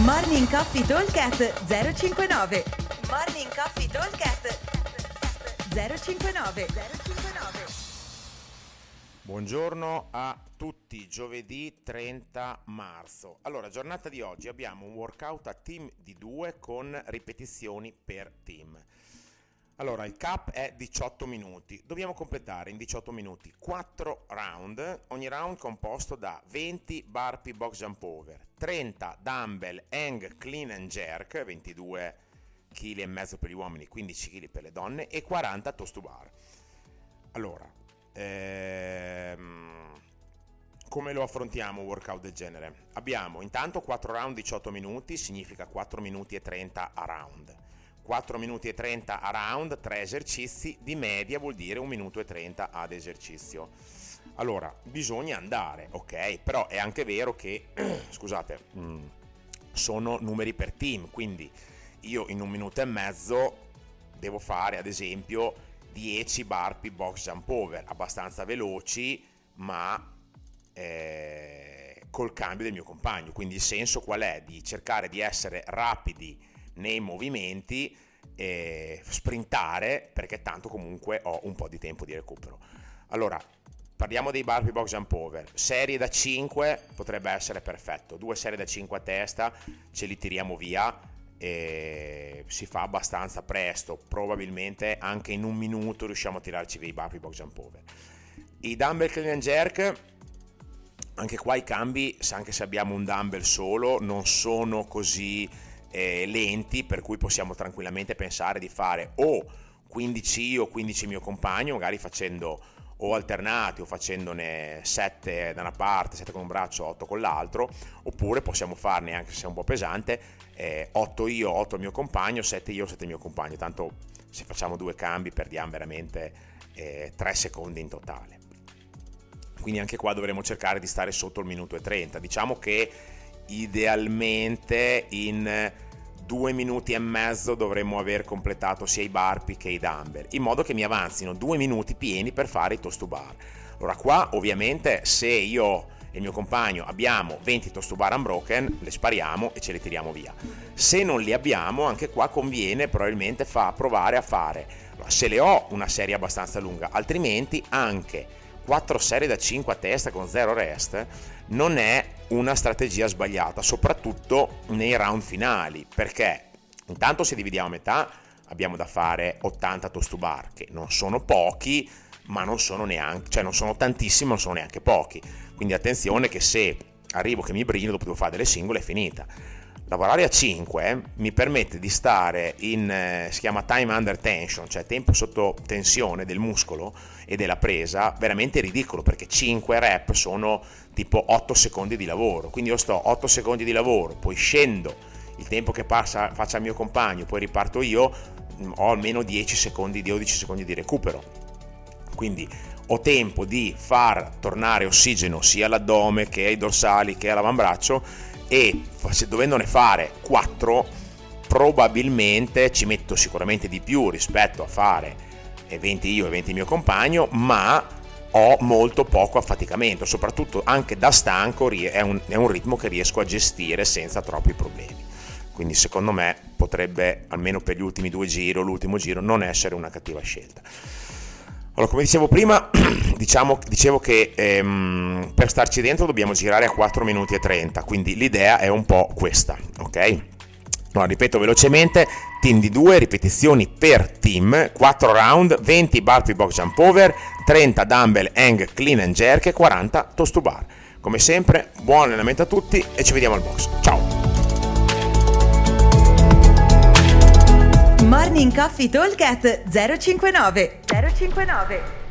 Morning Coffee Talkcast 059 Morning Coffee Talkcast 059 059 Buongiorno a tutti, giovedì 30 marzo. Allora, giornata di oggi abbiamo un workout a team di due con ripetizioni per team. Allora, il cap è 18 minuti. Dobbiamo completare in 18 minuti 4 round, ogni round composto da 20 burpee box jump over, 30 dumbbell hang clean and jerk, 22 kg e mezzo per gli uomini, 15 kg per le donne e 40 toast to bar. Allora, ehm, come lo affrontiamo un workout del genere? Abbiamo intanto 4 round 18 minuti, significa 4 minuti e 30 a round 4 minuti e 30 a round, 3 esercizi, di media vuol dire 1 minuto e 30 ad esercizio. Allora, bisogna andare, ok? Però è anche vero che, scusate, mm, sono numeri per team, quindi io in un minuto e mezzo devo fare ad esempio 10 burpee box jump over, abbastanza veloci, ma eh, col cambio del mio compagno. Quindi il senso qual è? Di cercare di essere rapidi nei movimenti e sprintare perché tanto comunque ho un po' di tempo di recupero. Allora, parliamo dei burpee box jump over. Serie da 5 potrebbe essere perfetto. Due serie da 5 a testa ce li tiriamo via e si fa abbastanza presto. Probabilmente anche in un minuto riusciamo a tirarci via i burpee box jump over. I dumbbell clean and jerk anche qua i cambi, anche se abbiamo un dumbbell solo, non sono così eh, lenti per cui possiamo tranquillamente pensare di fare o 15 io, 15 mio compagno, magari facendo o alternati o facendone 7 da una parte, 7 con un braccio, 8 con l'altro, oppure possiamo farne, anche se è un po' pesante, eh, 8 io, 8 il mio compagno, 7 io, 7 il mio compagno, tanto se facciamo due cambi perdiamo veramente eh, 3 secondi in totale. Quindi anche qua dovremo cercare di stare sotto il minuto e 30. Diciamo che idealmente in due minuti e mezzo dovremmo aver completato sia i burpee che i dumbbell, in modo che mi avanzino due minuti pieni per fare i toast to bar. Allora qua ovviamente se io e il mio compagno abbiamo 20 toast to bar unbroken, le spariamo e ce le tiriamo via. Se non li abbiamo, anche qua conviene probabilmente fa, provare a fare, se le ho, una serie abbastanza lunga, altrimenti anche 4 serie da 5 a testa con 0 rest non è una strategia sbagliata, soprattutto nei round finali, perché intanto se dividiamo a metà abbiamo da fare 80 toast to bar, che non sono pochi, ma non sono neanche, cioè non sono tantissimi, non sono neanche pochi. Quindi attenzione che se arrivo che mi brino, dopo devo fare delle singole, è finita. Lavorare a 5 mi permette di stare in, eh, si chiama time under tension, cioè tempo sotto tensione del muscolo e della presa, veramente ridicolo perché 5 rep sono tipo 8 secondi di lavoro, quindi io sto 8 secondi di lavoro, poi scendo, il tempo che passa, faccia il mio compagno, poi riparto io, mm, ho almeno 10 secondi, 12 secondi di recupero. Quindi ho tempo di far tornare ossigeno sia all'addome che ai dorsali che all'avambraccio e dovendone fare 4 probabilmente ci metto sicuramente di più rispetto a fare 20 io e 20 mio compagno ma ho molto poco affaticamento soprattutto anche da stanco è un, è un ritmo che riesco a gestire senza troppi problemi. Quindi secondo me potrebbe almeno per gli ultimi due giri o l'ultimo giro non essere una cattiva scelta allora, come dicevo prima, diciamo, dicevo che ehm, per starci dentro dobbiamo girare a 4 minuti e 30, quindi l'idea è un po' questa, ok? Allora, ripeto velocemente, team di 2, ripetizioni per team, 4 round, 20 burpee box jump over, 30 dumbbell hang clean and jerk e 40 toast to bar. Come sempre, buon allenamento a tutti e ci vediamo al box. Ciao! Morning Coffee Talk 059 059